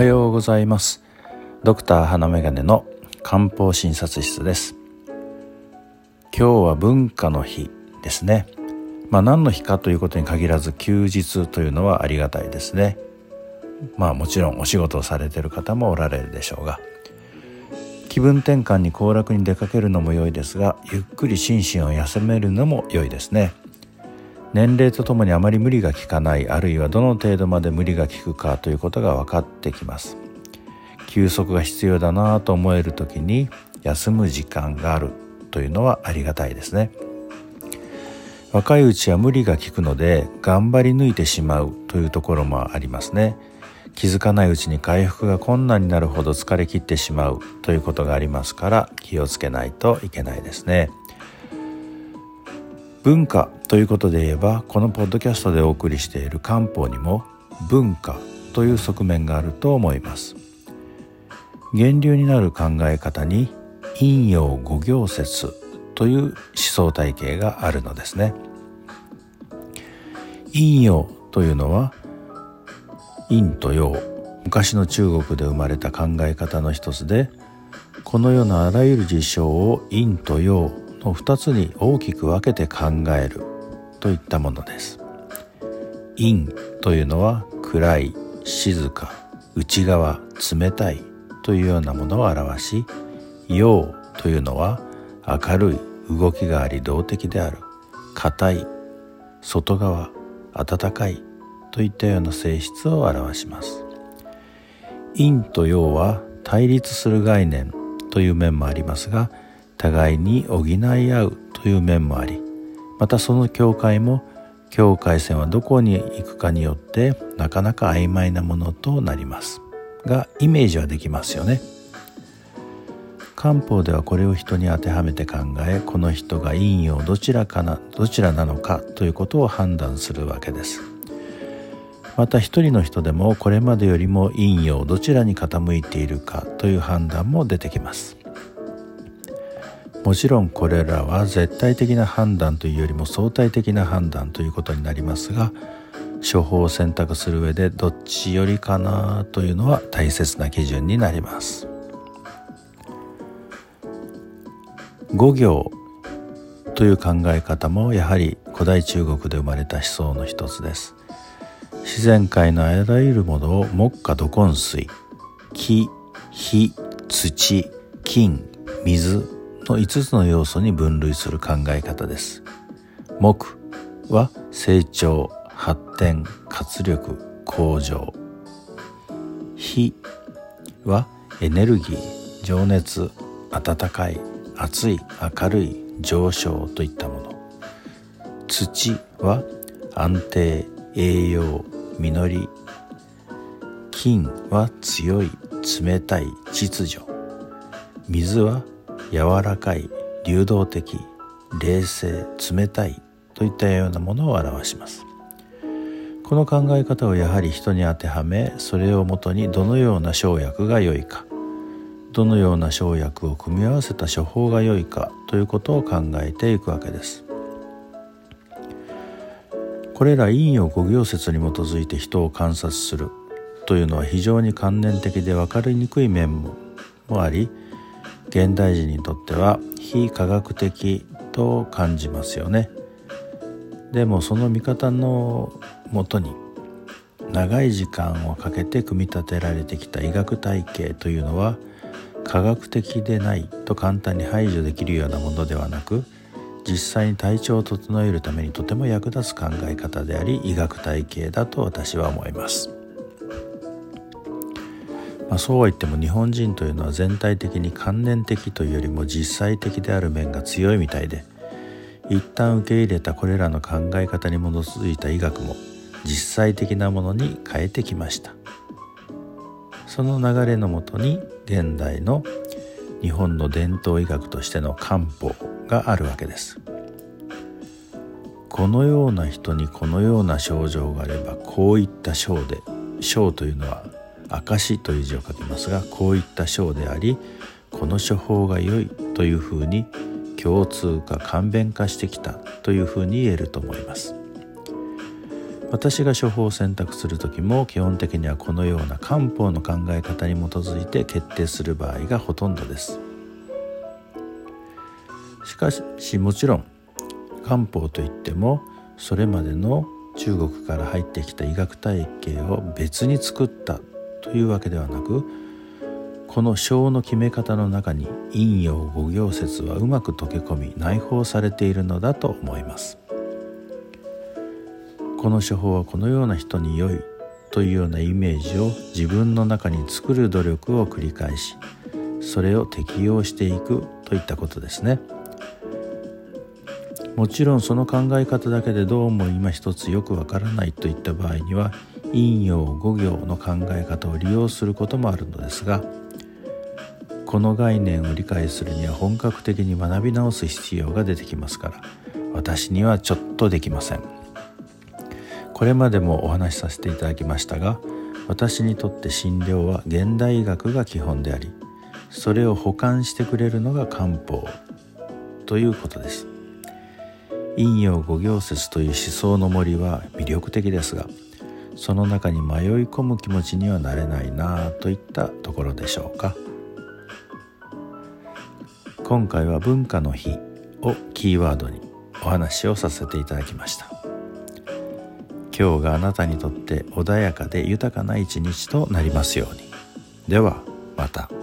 はようございます。ドクター花眼鏡の漢方診察室です。今日は文化の日ですね。まあ何の日かということに限らず休日というのはありがたいですね。まあもちろんお仕事をされている方もおられるでしょうが。気分転換に行楽に出かけるのも良いですがゆっくり心身を休めるのも良いですね。年齢とともにあまり無理がきかないあるいはどの程度まで無理がきくかということが分かってきます。休息が必要だなと思える時に休む時間があるというのはありがたいですね。若いうちは無理がきくので頑張り抜いてしまうというところもありますね。気づかないうちに回復が困難になるほど疲れ切ってしまうということがありますから気をつけないといけないですね。文化ということで言えばこのポッドキャストでお送りしている漢方にも文化という側面があると思います。源流になる考え方に陰陽五行説という思想体系があるのですね。陰陽というのは陰と陽昔の中国で生まれた考え方の一つでこの世のあらゆる事象を陰と陽の2つに大きく分けて考えるといったものです。陰というのは暗い静か内側冷たいというようなものを表し陽というのは明るい動きがあり動的である硬い外側温かいといったような性質を表します。陰と陽は対立する概念という面もありますが互いに補い合うという面もありまたその境界も境界線はどこに行くかによってなかなか曖昧なものとなります。がイメージはできますよね。漢方ではこれを人に当てはめて考えこの人が陰陽どちらかなどちらなのかということを判断するわけです。また一人の人でもこれまでよりも陰陽どちらに傾いているかという判断も出てきます。もちろんこれらは絶対的な判断というよりも相対的な判断ということになりますが処方を選択する上でどっちよりかなというのは大切な基準になります。五行という考え方もやはり古代中国で生まれた思想の一つです。自然界のあらゆるものを木下土根水木火土金水の5つの要素に分類する考え方です。木は成長発展活力向上。火はエネルギー情熱温かい熱い明るい上昇といったもの。土は安定栄養実り。金は強い冷たい秩序。水は柔らかい流動的冷静冷たいといったようなものを表します。この考え方をやはり人に当てはめそれをもとにどのような生薬が良いかどのような生薬を組み合わせた処方が良いかということを考えていくわけです。これら陰陽五行説に基づいて人を観察するというのは非常に観念的で分かりにくい面もあり現代人にとっては非科学的と感じますよねでもその見方のもとに長い時間をかけて組み立てられてきた医学体系というのは科学的でないと簡単に排除できるようなものではなく実際に体調を整えるためにとても役立つ考え方であり医学体系だと私は思います。まあ、そうは言っても日本人というのは全体的に観念的というよりも実際的である面が強いみたいで一旦受け入れたこれらの考え方に基づいた医学も実際的なものに変えてきました。その流れのもとに現代の日本の伝統医学としての漢方があるわけです。このような人にこのような症状があればこういった症で症というのは証という字を書きますがこういった章でありこの処方が良いというふうに共通化簡便化してきたというふうに言えると思います。私が処方を選択する時も基本的にはこのような漢方の考え方に基づいて決定する場合がほとんどです。しかしもちろん漢方といってもそれまでの中国から入ってきた医学体系を別に作ったというわけではなくこの章の決め方の中に陰陽五行説はうまく溶け込み内包されているのだと思います。この処方はこのような人に良いというようなイメージを自分の中に作る努力を繰り返しそれを適用していくといったことですね。もちろんその考え方だけでどうも今一つよくわからないといった場合には陰陽五行の考え方を利用することもあるのですがこの概念を理解するには本格的に学び直す必要が出てきますから私にはちょっとできません。これまでもお話しさせていただきましたが私にとって診療は現代医学が基本でありそれを補完してくれるのが漢方ということです。陰陽五行説という思想の森は魅力的ですがその中に迷い込む気持ちにはなれないなあといったところでしょうか。今回は文化の日をキーワードにお話をさせていただきました今日があなたにとって穏やかで豊かな一日となりますようにではまた。